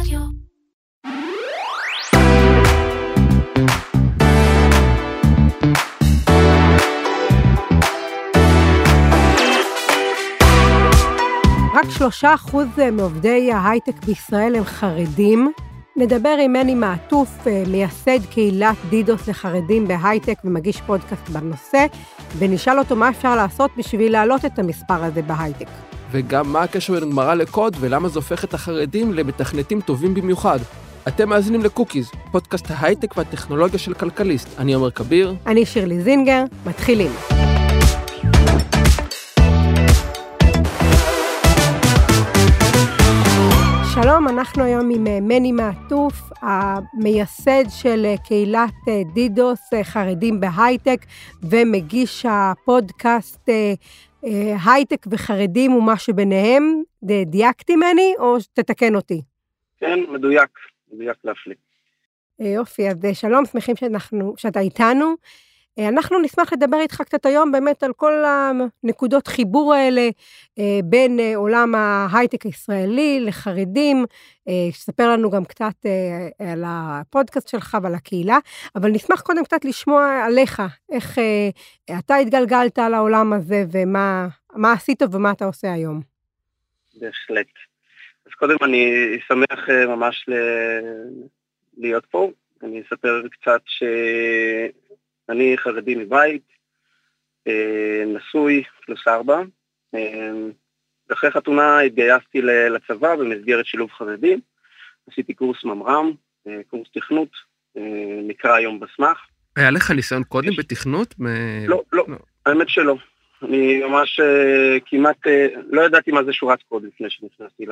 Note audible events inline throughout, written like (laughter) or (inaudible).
רדיו. רק שלושה אחוז מעובדי ההייטק בישראל הם חרדים. נדבר עם מני מעטוף, אה, מייסד קהילת דידוס לחרדים בהייטק ומגיש פודקאסט בנושא, ונשאל אותו מה אפשר לעשות בשביל להעלות את המספר הזה בהייטק. וגם מה הקשר בין גמרא לקוד ולמה זה הופך את החרדים למתכנתים טובים במיוחד. אתם מאזינים לקוקיז, פודקאסט ההייטק והטכנולוגיה של כלכליסט. אני עומר כביר. אני שירלי זינגר, מתחילים. שלום, אנחנו היום עם אה, מני מעטוף, המייסד של אה, קהילת אה, דידוס חרדים בהייטק ומגיש הפודקאסט הייטק וחרדים ומה שביניהם. דייקתי מני או תתקן אותי? כן, מדויק, מדויק להפליא. יופי, אז שלום, שמחים שאנחנו, שאתה איתנו. אה, אנחנו נשמח לדבר איתך קצת היום באמת על כל הנקודות חיבור האלה אה, בין אה, עולם ההייטק הישראלי לחרדים, שתספר לנו גם קצת על הפודקאסט שלך ועל הקהילה, אבל נשמח קודם קצת לשמוע עליך, איך אתה התגלגלת לעולם הזה ומה עשית ומה אתה עושה היום. בהחלט. אז קודם אני שמח ממש. להיות פה. אני אספר קצת ש... אני חרדי מבית, אה, נשוי, פלוס ארבע. אה, אחרי חתונה התגייסתי לצבא במסגרת שילוב חרדים. עשיתי קורס ממר"ם, אה, קורס תכנות, נקרא היום בסמך. היה לך ניסיון קודם בתכנות? לא, לא, לא, האמת שלא. אני ממש כמעט, לא ידעתי מה זה שורת קוד לפני שנכנסתי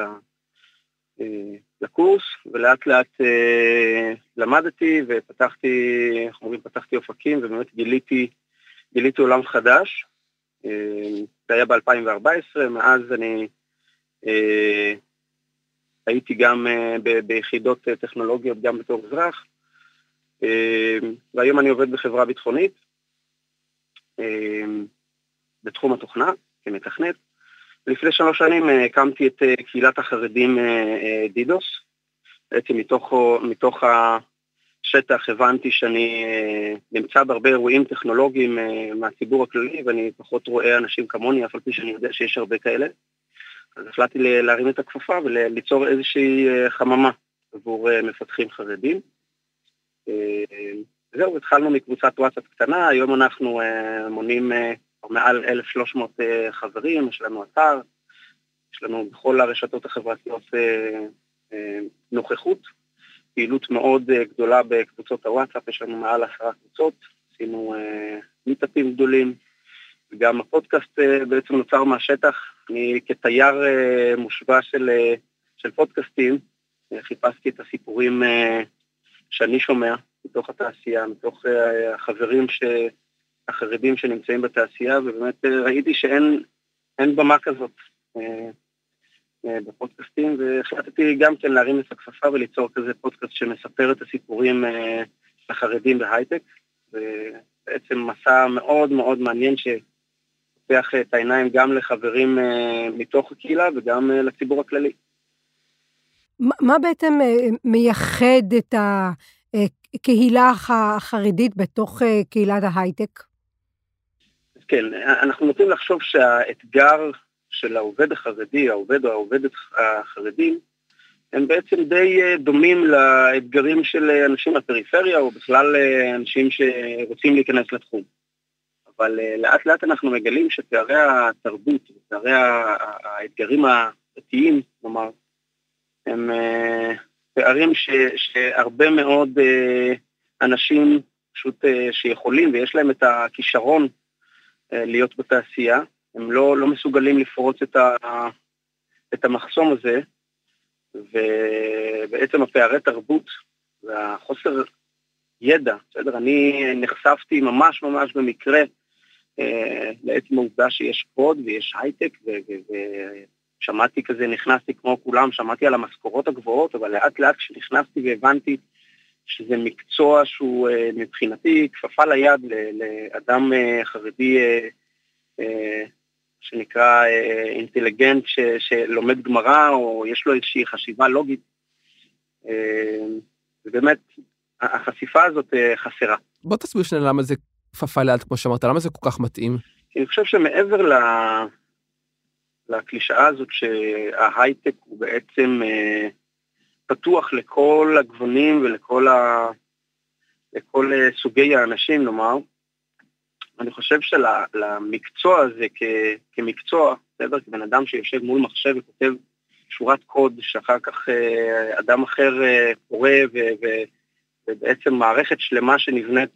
לקורס, ולאט לאט אה, למדתי ופתחתי, איך אומרים, פתחתי אופקים ובאמת גיליתי, גיליתי עולם חדש. אה, זה היה ב-2014, מאז אני הייתי גם ביחידות טכנולוגיות, גם בתור אזרח, והיום אני עובד בחברה ביטחונית בתחום התוכנה כמתכנת. לפני שלוש שנים אה, הקמתי את אה, קהילת החרדים אה, דידוס. בעצם מתוך, מתוך השטח הבנתי שאני נמצא בהרבה אירועים טכנולוגיים מהציבור הכללי, ואני פחות רואה אנשים כמוני, אף על פי שאני יודע שיש הרבה כאלה. אז החלטתי להרים את הכפפה וליצור איזושהי חממה עבור מפתחים חרדים. זהו, התחלנו מקבוצת וואטסאפ קטנה, היום אנחנו מונים מעל 1,300 אה, חברים, יש לנו אתר, יש לנו בכל הרשתות החברתיות אה, אה, נוכחות, פעילות מאוד גדולה בקבוצות הוואטסאפ, יש לנו מעל עשרה קבוצות, עשינו מיטאפים גדולים, וגם הפודקאסט בעצם נוצר מהשטח, אני כתייר מושבע של, של פודקאסטים, חיפשתי את הסיפורים שאני שומע מתוך התעשייה, מתוך החברים ש... החרדים שנמצאים בתעשייה, ובאמת אה, ראיתי שאין במה כזאת אה, אה, בפודקאסטים, והחלטתי גם כן להרים את הכפפה וליצור כזה פודקאסט שמספר את הסיפורים לחרדים בהייטק, ובעצם מסע מאוד מאוד מעניין שפותח את העיניים גם לחברים מתוך הקהילה וגם לציבור הכללי. מה בעצם מייחד את הקהילה החרדית בתוך קהילת ההייטק? כן, אנחנו נוטים לחשוב שהאתגר של העובד החרדי, העובד או העובדת החרדים, הם בעצם די אה, דומים לאתגרים של אנשים בפריפריה, או בכלל אה, אנשים שרוצים להיכנס לתחום. אבל אה, לאט לאט אנחנו מגלים שפערי התרבות ופערי האתגרים הדתיים, כלומר, הם פערים ש, שהרבה מאוד אנשים פשוט שיכולים ויש להם את הכישרון אה, להיות בתעשייה, הם לא, לא מסוגלים לפרוץ את, ה, את המחסום הזה, ובעצם הפערי תרבות והחוסר ידע, בסדר? אני נחשפתי ממש ממש במקרה אה, לעצם העובדה שיש קוד ויש הייטק, ושמעתי כזה, נכנסתי כמו כולם, שמעתי על המשכורות הגבוהות, אבל לאט לאט כשנכנסתי והבנתי שזה מקצוע שהוא אה, מבחינתי כפפה ליד לאדם אה, חרדי אה, שנקרא אינטליגנט ש, שלומד גמרא או יש לו איזושהי חשיבה לוגית. ובאמת, החשיפה הזאת חסרה. בוא תסביר שנייה למה זה כפפה ליד, כמו שאמרת, למה זה כל כך מתאים? אני חושב שמעבר ל... לקלישאה הזאת שההייטק הוא בעצם אה, פתוח לכל הגוונים ולכל ה... לכל אה, סוגי האנשים, נאמר, אני חושב שלמקצוע הזה כ, כמקצוע, בסדר? כבן אדם שיושב מול מחשב וכותב שורת קוד שאחר כך אה, אדם אחר אה, קורא ו, ו, ובעצם מערכת שלמה שנבנית,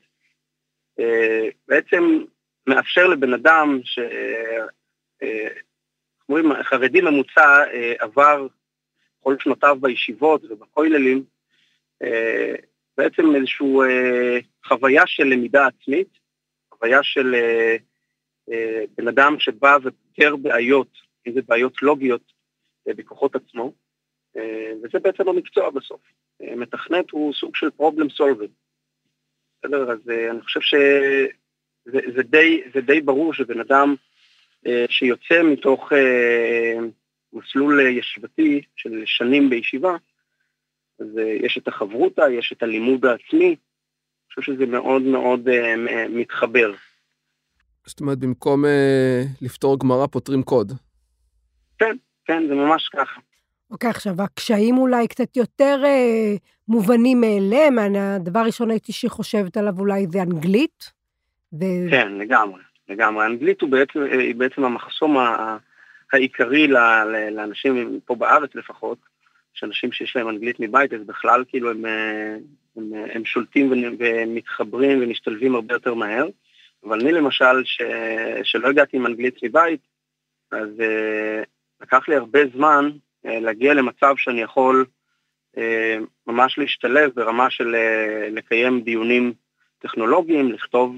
בעצם מאפשר לבן אדם ש... אומרים, חרדי ממוצע עבר כל שנותיו בישיבות ובכוללים, אה, בעצם איזושהי אה, חוויה של למידה עצמית, חוויה של אה, בן אדם שבא ופותר בעיות, אם זה בעיות לוגיות, בכוחות עצמו, וזה בעצם המקצוע בסוף. מתכנת הוא סוג של problem solver. בסדר? אז אני חושב שזה די, די ברור שבן אדם שיוצא מתוך מסלול ישיבתי של שנים בישיבה, אז אה, יש את החברותה, יש את הלימוד העצמי, אני חושב שזה מאוד מאוד מתחבר. זאת אומרת, במקום לפתור גמרא פותרים קוד. כן, כן, זה ממש ככה. אוקיי, עכשיו הקשיים אולי קצת יותר אה, מובנים מאליהם, הדבר הראשון הייתי שחושבת עליו אולי זה אנגלית. ו... כן, לגמרי. לגמרי. האנגלית הוא בעצם, היא בעצם המחסום העיקרי לאנשים פה בארץ לפחות, שאנשים שיש להם אנגלית מבית, אז בכלל כאילו הם, הם, הם שולטים ומתחברים ומשתלבים הרבה יותר מהר. אבל אני למשל, ש, שלא הגעתי עם אנגלית מבית, אז uh, לקח לי הרבה זמן uh, להגיע למצב שאני יכול uh, ממש להשתלב ברמה של uh, לקיים דיונים טכנולוגיים, לכתוב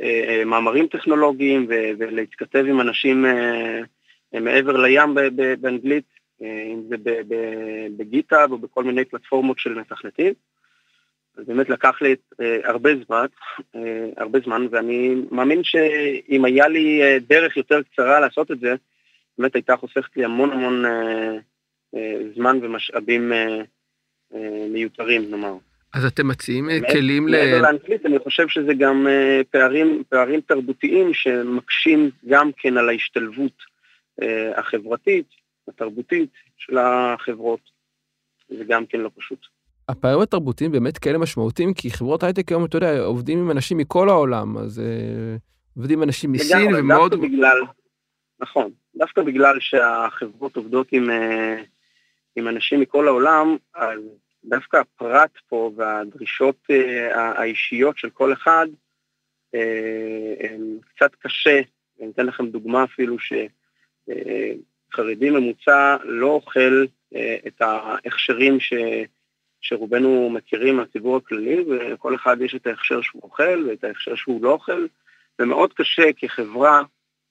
אה, אה, מאמרים טכנולוגיים ולהתכתב עם אנשים אה, מעבר לים באנגלית, אם זה בגיטה או בכל מיני פלטפורמות של מתכנתים. אז באמת לקח לי הרבה זמן, הרבה זמן, ואני מאמין שאם היה לי דרך יותר קצרה לעשות את זה, באמת הייתה חוסכת לי המון המון זמן ומשאבים מיותרים, נאמר. אז אתם מציעים אה, כלים ל... מעבר לאנגלית, אני חושב שזה גם אה, פערים, פערים תרבותיים שמקשים גם כן על ההשתלבות אה, החברתית, התרבותית של החברות. זה גם כן לא פשוט. הפערים התרבותיים באמת כאלה משמעותיים, כי חברות הייטק היום, אתה יודע, עובדים עם אנשים מכל העולם, אז עובדים עם אנשים מסין ומאוד... דווקא בגלל, נכון, דווקא בגלל שהחברות עובדות עם, עם אנשים מכל העולם, אז דווקא הפרט פה והדרישות אה, האישיות של כל אחד, אה, הם קצת קשה. אני אתן לכם דוגמה אפילו שחרדי ממוצע לא אוכל אה, את ההכשרים ש... שרובנו מכירים מהציבור הכללי, וכל אחד יש את ההכשר שהוא אוכל ואת ההכשר שהוא לא אוכל, ומאוד קשה כחברה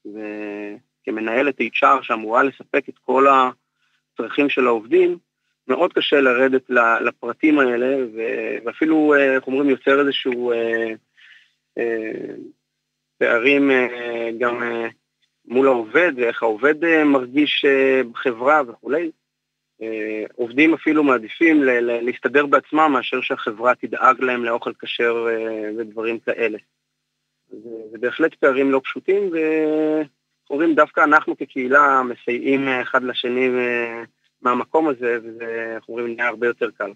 וכמנהלת HR שאמורה לספק את כל הצרכים של העובדים, מאוד קשה לרדת לפרטים האלה, ואפילו, אה, איך אומרים, יוצר איזשהו אה, אה, פערים גם מול העובד, ואיך העובד מרגיש בחברה וכולי. עובדים אפילו מעדיפים להסתדר בעצמם מאשר שהחברה תדאג להם לאוכל כשר ודברים כאלה. זה בהחלט פערים לא פשוטים, ואומרים דווקא אנחנו כקהילה מסייעים אחד לשני מהמקום הזה, איך אומרים, נהיה הרבה יותר קל.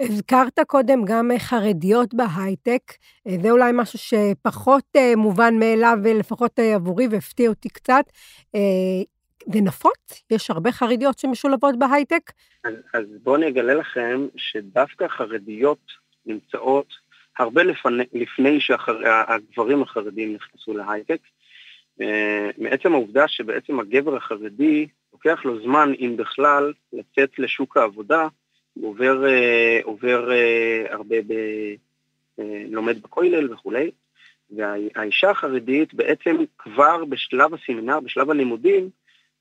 הזכרת קודם גם חרדיות בהייטק, זה אולי משהו שפחות אה, מובן מאליו, לפחות אה, עבורי, והפתיע אותי קצת. אה, זה נפוץ? יש הרבה חרדיות שמשולבות בהייטק? אז, אז בואו אני אגלה לכם שדווקא חרדיות נמצאות הרבה לפני, לפני שהגברים החרדים נכנסו להייטק. מעצם העובדה שבעצם הגבר החרדי לוקח לו זמן, אם בכלל, לצאת לשוק העבודה, עובר, אה, עובר אה, הרבה, ב, אה, לומד בכולל וכולי, והאישה החרדית בעצם כבר בשלב הסמינר, בשלב הלימודים,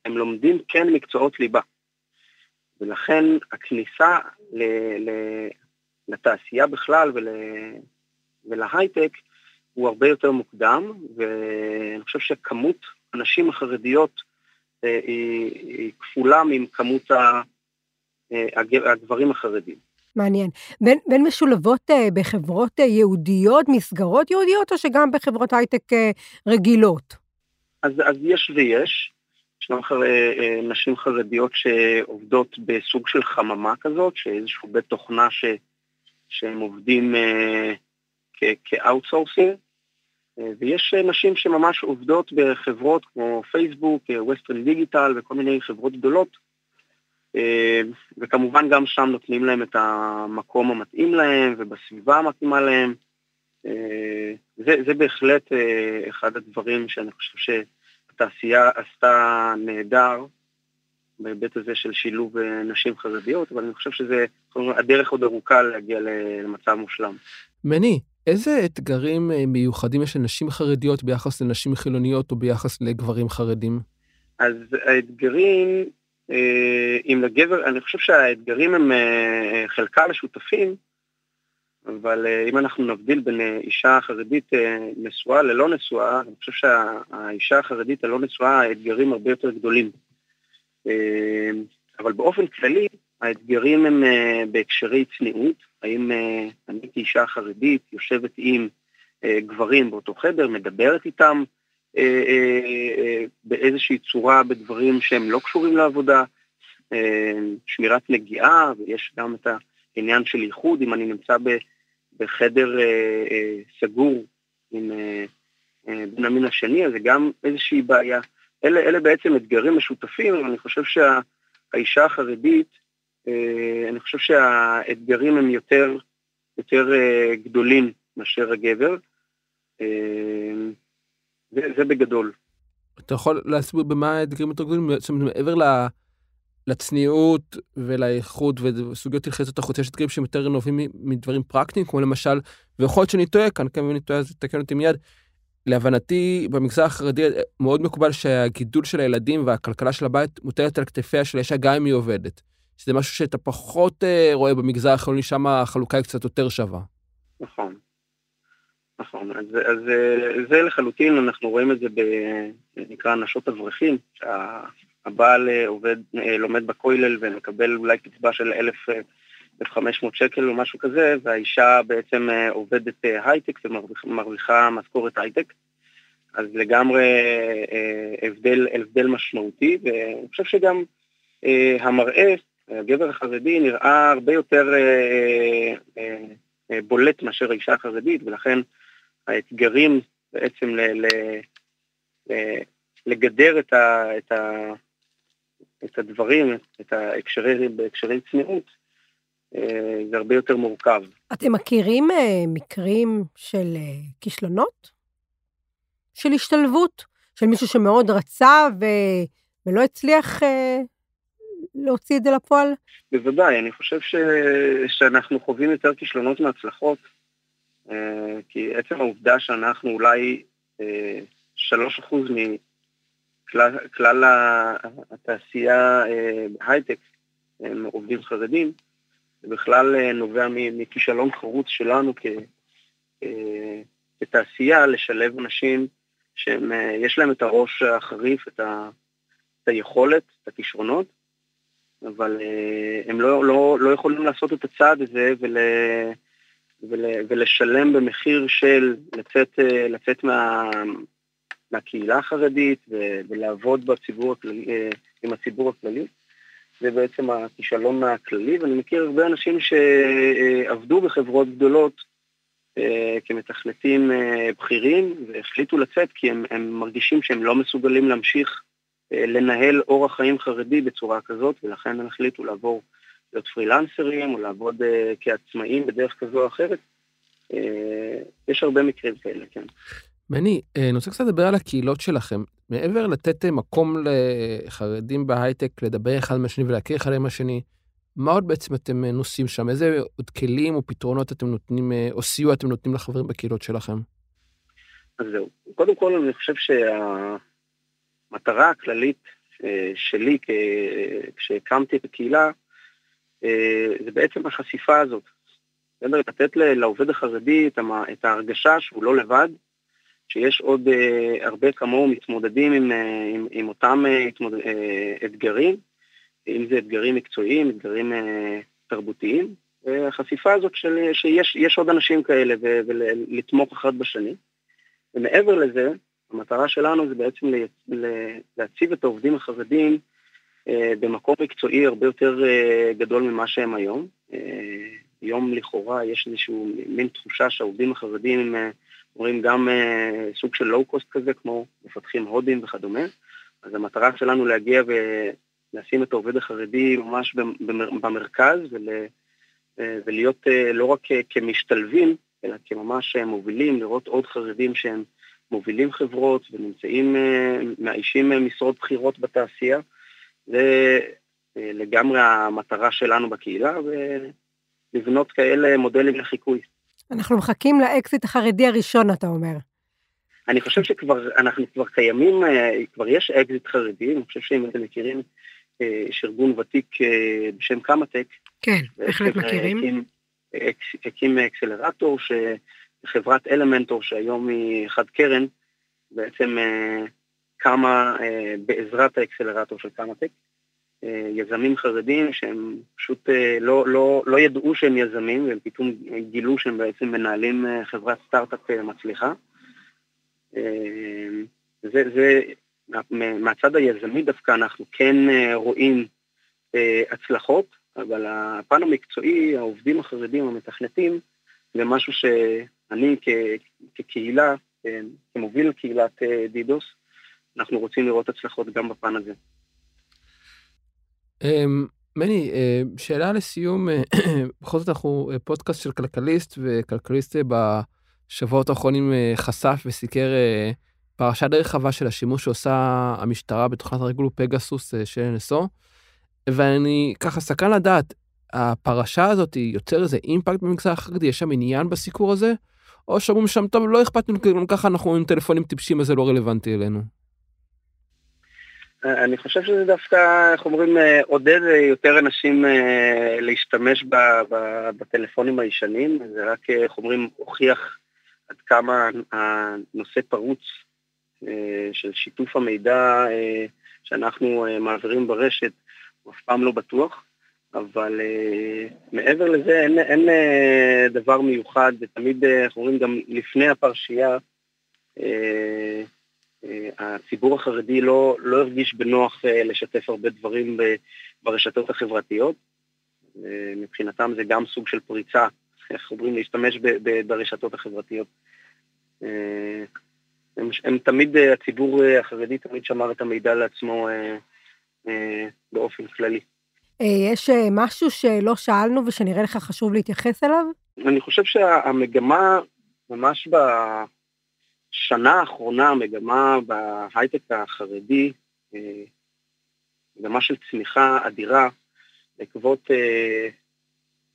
הם לומדים כן מקצועות ליבה. ולכן הכניסה ל, ל, לתעשייה בכלל ול, ולהייטק הוא הרבה יותר מוקדם, ואני חושב שכמות הנשים החרדיות היא, היא כפולה מכמות אה, הגברים החרדים. מעניין. בין, בין משולבות uh, בחברות uh, יהודיות, מסגרות יהודיות, או שגם בחברות הייטק רגילות? אז, אז יש ויש. ישנן נשים חרדיות שעובדות בסוג של חממה כזאת, שאיזשהו בית תוכנה ש, שהם עובדים כ outsourcing, ויש נשים שממש עובדות בחברות כמו פייסבוק, ווסטרן דיגיטל וכל מיני חברות גדולות, וכמובן גם שם נותנים להם את המקום המתאים להם ובסביבה המתאימה להם. זה, זה בהחלט אחד הדברים שאני חושב שהתעשייה עשתה נהדר בהיבט הזה של שילוב נשים חרדיות, אבל אני חושב שזה, הדרך עוד ארוכה להגיע למצב מושלם. מני, איזה אתגרים מיוחדים יש לנשים חרדיות ביחס לנשים חילוניות או ביחס לגברים חרדים? אז האתגרים אה, אם לגבר, אני חושב שהאתגרים הם אה, חלקה משותפים, אבל אה, אם אנחנו נבדיל בין אישה חרדית נשואה ללא נשואה, אני חושב שהאישה החרדית הלא נשואה, האתגרים הרבה יותר גדולים. אבל באופן כללי, האתגרים הם בהקשרי צניעות, האם אני כאישה חרדית יושבת עם גברים באותו חדר, מדברת איתם, אה, אה, אה, באיזושהי צורה בדברים שהם לא קשורים לעבודה, שמירת נגיעה, ויש גם את העניין של ייחוד, אם אני נמצא בחדר סגור עם בן המין השני, אז זה גם איזושהי בעיה. אלה, אלה בעצם אתגרים משותפים, אני חושב שהאישה החרדית, אני חושב שהאתגרים הם יותר, יותר גדולים מאשר הגבר. זה, זה בגדול. אתה יכול להסביר במה האתגרים יותר גדולים? זאת אומרת, מעבר לצניעות ולאיכות וסוגיות הלכתיות החוצה, יש אתגרים שהם יותר נובעים מדברים פרקטיים, כמו למשל, ויכול להיות שאני טועה כאן, אם אני טועה אז תקן אותי מיד. להבנתי, במגזר החרדי מאוד מקובל שהגידול של הילדים והכלכלה של הבית מוטלת על כתפיה של האישה גם אם היא עובדת. שזה משהו שאתה פחות אה, רואה במגזר החילוני, שם החלוקה היא קצת יותר שווה. נכון. נכון, אז, אז זה לחלוטין, אנחנו רואים את זה בנקרא נשות אברכים, שהבעל עובד, לומד בכולל ומקבל אולי קצבה של 1,500 שקל או משהו כזה, והאישה בעצם עובדת הייטק ומרוויחה משכורת הייטק. אז לגמרי הבדל, הבדל משמעותי, ואני חושב שגם המראה, הגבר החרדי נראה הרבה יותר בולט מאשר האישה החרדית, ולכן האתגרים בעצם ל, ל, ל, לגדר את, ה, את, ה, את הדברים, את ההקשרי, בהקשרי צניעות, אה, זה הרבה יותר מורכב. אתם מכירים אה, מקרים של אה, כישלונות? של השתלבות? של מישהו שמאוד רצה ו... ולא הצליח להוציא את זה לפועל? בוודאי, אני חושב ש... שאנחנו חווים יותר כישלונות מהצלחות. אה, כי עצם העובדה שאנחנו אולי אה, שלוש אחוז מכלל התעשייה אה, בהייטק הם עובדים חרדים, זה בכלל נובע מכישלון חרוץ שלנו כתעשייה לשלב אנשים שיש להם את הראש החריף, את, ה, את היכולת, את הכישרונות, אבל הם לא, לא, לא יכולים לעשות את הצעד הזה ול... ול, ולשלם במחיר של לצאת, אה, לצאת מה, מהקהילה החרדית ולעבוד בציבור הכללי, אה, עם הציבור הכללי. זה בעצם הכישלון הכללי, ואני מכיר הרבה אנשים שעבדו בחברות גדולות אה, כמתכנתים בכירים והחליטו לצאת כי הם, הם מרגישים שהם לא מסוגלים להמשיך לנהל אורח חיים חרדי בצורה כזאת, ולכן הם החליטו לעבור להיות פרילנסרים או לעבוד uh, כעצמאים בדרך כזו או אחרת. Uh, יש הרבה מקרים כאלה, כן. מני, אה, אני רוצה קצת לדבר על הקהילות שלכם. מעבר לתת מקום לחרדים בהייטק לדבר אחד עם השני ולהכיר אחד עם השני, מה עוד בעצם אתם נושאים שם? איזה עוד כלים או פתרונות אתם נותנים, או סיוע אתם נותנים לחברים בקהילות שלכם? אז זהו. קודם כל, אני חושב שהמטרה הכללית שלי כשהקמתי את הקהילה, זה בעצם החשיפה הזאת. בסדר? לתת לעובד החרדי את ההרגשה שהוא לא לבד, שיש עוד אה, הרבה כמוהו מתמודדים עם, אה, עם, עם אותם אתגרים, אם זה אתגרים מקצועיים, אתגרים תרבותיים, החשיפה הזאת של, שיש עוד אנשים כאלה ולתמוך אחד בשני. ומעבר לזה, המטרה שלנו זה בעצם להציב את העובדים החרדים במקום מקצועי הרבה יותר גדול ממה שהם היום. היום לכאורה יש איזשהו מין תחושה שהעובדים החרדים אומרים גם סוג של לואו-קוסט כזה, כמו מפתחים הודים וכדומה. אז המטרה שלנו להגיע ולשים את העובד החרדי ממש במרכז ול, ולהיות לא רק כמשתלבים, אלא כממש מובילים, לראות עוד חרדים שהם מובילים חברות ונמצאים, מאיישים משרות בכירות בתעשייה. זה לגמרי המטרה שלנו בקהילה, ולבנות כאלה מודלים לחיקוי. אנחנו מחכים לאקזיט החרדי הראשון, אתה אומר. אני חושב שכבר, אנחנו כבר קיימים, כבר יש אקזיט חרדי, אני חושב שאם אתם מכירים, יש ארגון ותיק בשם קמא-טק. כן, בהחלט מכירים. הקים אקסלרטור, חברת אלמנטור, שהיום היא חד קרן, בעצם קמה בעזרת האקסלרטור של קמא-טק. יזמים חרדים שהם פשוט לא, לא, לא ידעו שהם יזמים, והם פתאום גילו שהם בעצם מנהלים חברת סטארט-אפ מצליחה. זה, זה, מהצד היזמי דווקא אנחנו כן רואים הצלחות, אבל הפן המקצועי, העובדים החרדים, המתכנתים, זה משהו שאני כ, כקהילה, כמוביל קהילת דידוס, אנחנו רוצים לראות הצלחות גם בפן הזה. מני, שאלה לסיום, (coughs) בכל זאת אנחנו פודקאסט של כלכליסט, וכלכליסט בשבועות האחרונים חשף וסיקר פרשה די רחבה של השימוש שעושה המשטרה בתוכנת הרגולו פגסוס של NSO, ואני ככה סקרן לדעת, הפרשה הזאת יוצר איזה אימפקט במגזר החרדי, יש שם עניין בסיקור הזה, או שאומרים שם, טוב, לא אכפת לנו, גם ככה אנחנו עם טלפונים טיפשים, אז זה לא רלוונטי אלינו. אני חושב שזה דווקא, איך אומרים, עודד יותר אנשים להשתמש ב, ב, בטלפונים הישנים, זה רק, איך אומרים, הוכיח עד כמה הנושא פרוץ של שיתוף המידע שאנחנו מעבירים ברשת הוא אף פעם לא בטוח, אבל מעבר לזה אין, אין דבר מיוחד, ותמיד, איך אומרים, גם לפני הפרשייה, הציבור החרדי לא, לא הרגיש בנוח לשתף הרבה דברים ברשתות החברתיות. מבחינתם זה גם סוג של פריצה, איך אומרים, להשתמש ב, ב, ברשתות החברתיות. הם, הם תמיד, הציבור החרדי תמיד שמר את המידע לעצמו באופן כללי. יש משהו שלא שאלנו ושנראה לך חשוב להתייחס אליו? אני חושב שהמגמה, ממש ב... שנה האחרונה המגמה בהייטק החרדי, מגמה של צמיחה אדירה, בעקבות,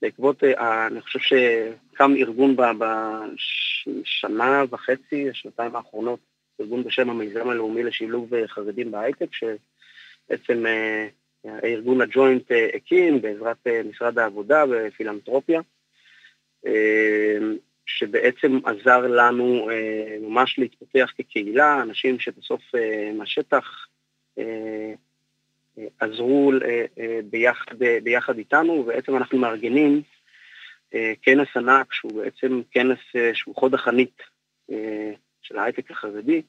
בעקבות, אני חושב שקם ארגון בשנה וחצי, השנתיים האחרונות, ארגון בשם המיזם הלאומי לשילוב חרדים בהייטק, שבעצם הארגון הג'וינט הקים בעזרת משרד העבודה ופילנטרופיה. שבעצם עזר לנו אה, ממש להתפתח כקהילה, אנשים שבסוף אה, מהשטח אה, אה, עזרו אה, אה, ביחד, ביחד איתנו, ובעצם אנחנו מארגנים אה, כנס ענק שהוא בעצם כנס אה, שהוא חוד החנית אה, של ההייטק החרדי,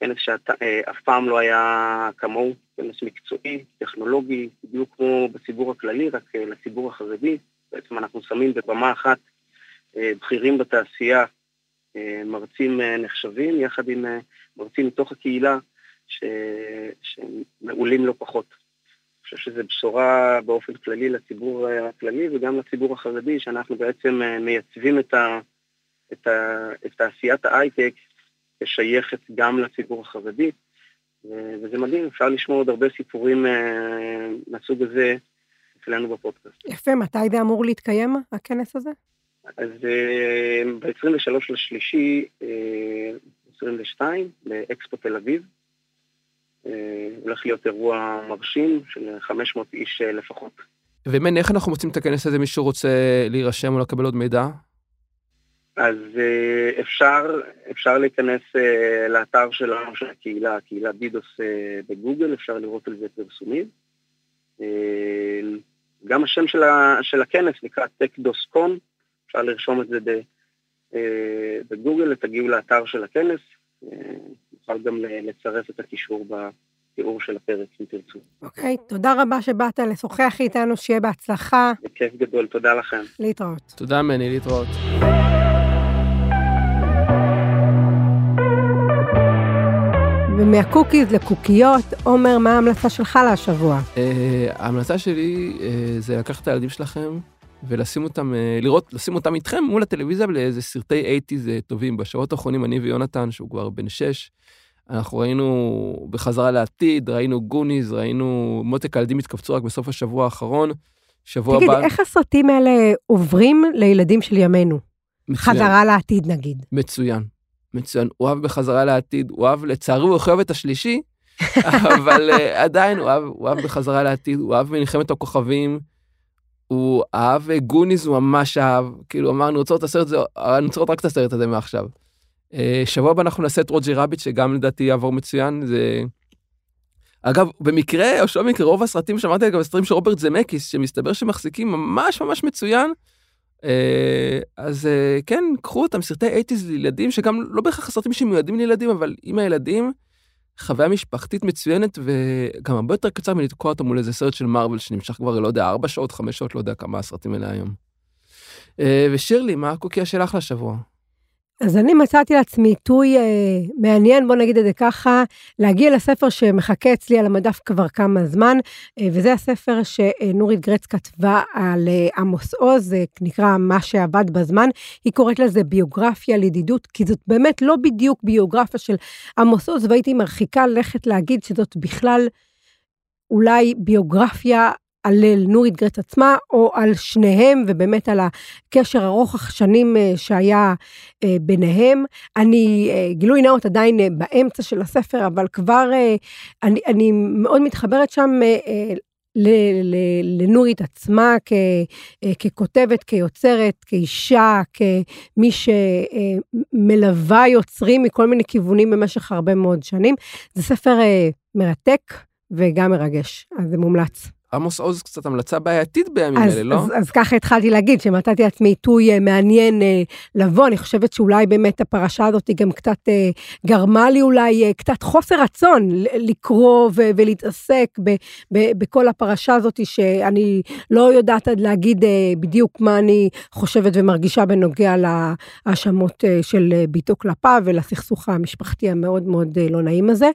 כנס שאף אה, פעם לא היה כמוהו, כנס מקצועי, טכנולוגי, בדיוק כמו בציבור הכללי, רק אה, לציבור החרדי. בעצם אנחנו שמים בבמה אחת בכירים בתעשייה, מרצים נחשבים, יחד עם מרצים מתוך הקהילה, ש... שמעולים לא פחות. אני חושב שזו בשורה באופן כללי לציבור הכללי וגם לציבור החרדי, שאנחנו בעצם מייצבים את, ה... את, ה... את תעשיית ההייטק כשייכת גם לציבור החרדי, וזה מדהים, אפשר לשמוע עוד הרבה סיפורים מהסוג הזה אצלנו בפודקאסט. יפה, מתי זה אמור להתקיים, הכנס הזה? אז ב-23 לשלישי 22 באקספו תל אביב, הולך להיות אירוע מרשים של 500 איש לפחות. ומן, איך אנחנו מוצאים את הכנס הזה, מישהו רוצה להירשם או לקבל עוד מידע? אז אפשר, אפשר להיכנס לאתר שלנו, של הקהילה, קהילת דידוס בגוגל, אפשר לראות על זה פרסומים. גם השם של, ה, של הכנס נקרא TechDosCon, אפשר לרשום את זה אה, בגוגל, תגיעו לאתר של הכנס, אה, נוכל גם לצרף את הקישור בתיאור של הפרק, אם תרצו. אוקיי, okay, תודה רבה שבאת לשוחח איתנו, שיהיה בהצלחה. בכיף גדול, תודה לכם. להתראות. תודה מני, להתראות. ומהקוקיז לקוקיות, עומר, מה ההמלצה שלך להשבוע? אה, ההמלצה שלי זה לקחת את הילדים שלכם ולשים אותם, אה, לראות, לשים אותם איתכם מול הטלוויזיה לאיזה סרטי 80's טובים. בשעות האחרונים, אני ויונתן, שהוא כבר בן 6, אנחנו ראינו בחזרה לעתיד, ראינו גוניז, ראינו מותק הילדים התקבצו רק בסוף השבוע האחרון. שבוע תגיד, הבא... תגיד, איך הסרטים האלה עוברים לילדים של ימינו? מצוין. חזרה לעתיד נגיד. מצוין. מצוין, הוא אהב בחזרה לעתיד, הוא אהב, לצערי הוא אוהב את השלישי, (laughs) אבל uh, עדיין הוא אהב, הוא אהב בחזרה לעתיד, הוא אהב מלחמת הכוכבים, הוא אהב אה, גוניז, הוא ממש אהב, כאילו אמר, אני רוצה לראות את הסרט הזה, אני רוצה לראות רק את הסרט הזה מעכשיו. Uh, שבוע הבא אנחנו נעשה את רוג'י רביט, שגם לדעתי יעבור מצוין, זה... אגב, במקרה, או שלא במקרה, רוב הסרטים שאמרתי, אגב, הסרטים של רוברט זמקיס, שמסתבר שמחזיקים ממש ממש מצוין, אה, אז אה, כן, קחו אותם, סרטי 80's לילדים, שגם לא בהכרח סרטים שמיועדים לילדים, אבל עם הילדים, חוויה משפחתית מצוינת, וגם הרבה יותר קצר מלתקוע אותם מול איזה סרט של מארוול שנמשך כבר, לא יודע, 4 שעות, 5 שעות, לא יודע כמה הסרטים האלה היום. אה, ושירלי, מה הקוקיה שלך לשבוע? אז אני מצאתי לעצמי עיתוי אה, מעניין, בוא נגיד את זה ככה, להגיע לספר שמחכה אצלי על המדף כבר כמה זמן, אה, וזה הספר שנורית גרץ כתבה על אה, עמוס עוז, זה נקרא מה שעבד בזמן. היא קוראת לזה ביוגרפיה לידידות, כי זאת באמת לא בדיוק ביוגרפיה של עמוס עוז, והייתי מרחיקה לכת להגיד שזאת בכלל אולי ביוגרפיה על נורית גרץ עצמה, או על שניהם, ובאמת על הקשר ארוך השנים אה, שהיה אה, ביניהם. אני, אה, גילוי נאות עדיין באמצע של הספר, אבל כבר אני, אני מאוד מתחברת שם לנורית עצמה כ, ככותבת, כיוצרת, כאישה, כמי שמלווה יוצרים מכל מיני כיוונים במשך הרבה מאוד שנים. זה ספר מרתק וגם מרגש, אז זה מומלץ. עמוס עוז קצת המלצה בעייתית בימים אז, האלה, לא? אז, אז ככה התחלתי להגיד, שמצאתי לעצמי עיתוי אה, מעניין אה, לבוא, אני חושבת שאולי באמת הפרשה הזאת גם קצת אה, גרמה לי אולי אה, קצת חוסר רצון לקרוא ו- ולהתעסק ב- ב- בכל הפרשה הזאת, שאני לא יודעת עד להגיד אה, בדיוק מה אני חושבת ומרגישה בנוגע להאשמות אה, של אה, ביתו כלפיו ולסכסוך המשפחתי המאוד מאוד אה, לא נעים הזה.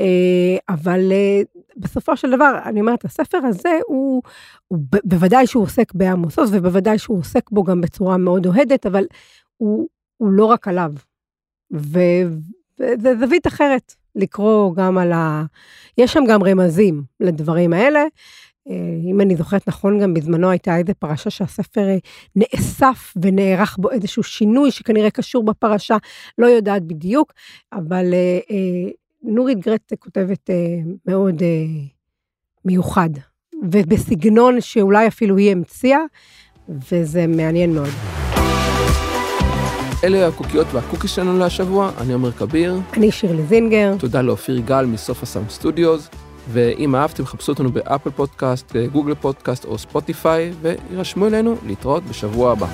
אה, אבל אה, בסופו של דבר, אני אומרת, הספר הזה הוא, הוא בוודאי שהוא עוסק בעמוס עוז, ובוודאי שהוא עוסק בו גם בצורה מאוד אוהדת, אבל הוא, הוא לא רק עליו. וזה זווית אחרת לקרוא גם על ה... יש שם גם רמזים לדברים האלה. אה, אם אני זוכרת נכון, גם בזמנו הייתה איזה פרשה שהספר נאסף ונערך בו איזשהו שינוי שכנראה קשור בפרשה, לא יודעת בדיוק, אבל נורית גרץ כותבת אה, מאוד אה, מיוחד, ובסגנון שאולי אפילו היא המציאה, וזה מעניין מאוד. אלה הקוקיות והקוקיס שלנו להשבוע, אני עומר כביר. אני שירלי זינגר. תודה לאופיר גל מסוף הסאונד סטודיוס, ואם אהבתם, חפשו אותנו באפל פודקאסט, גוגל פודקאסט או ספוטיפיי, וירשמו אלינו להתראות בשבוע הבא.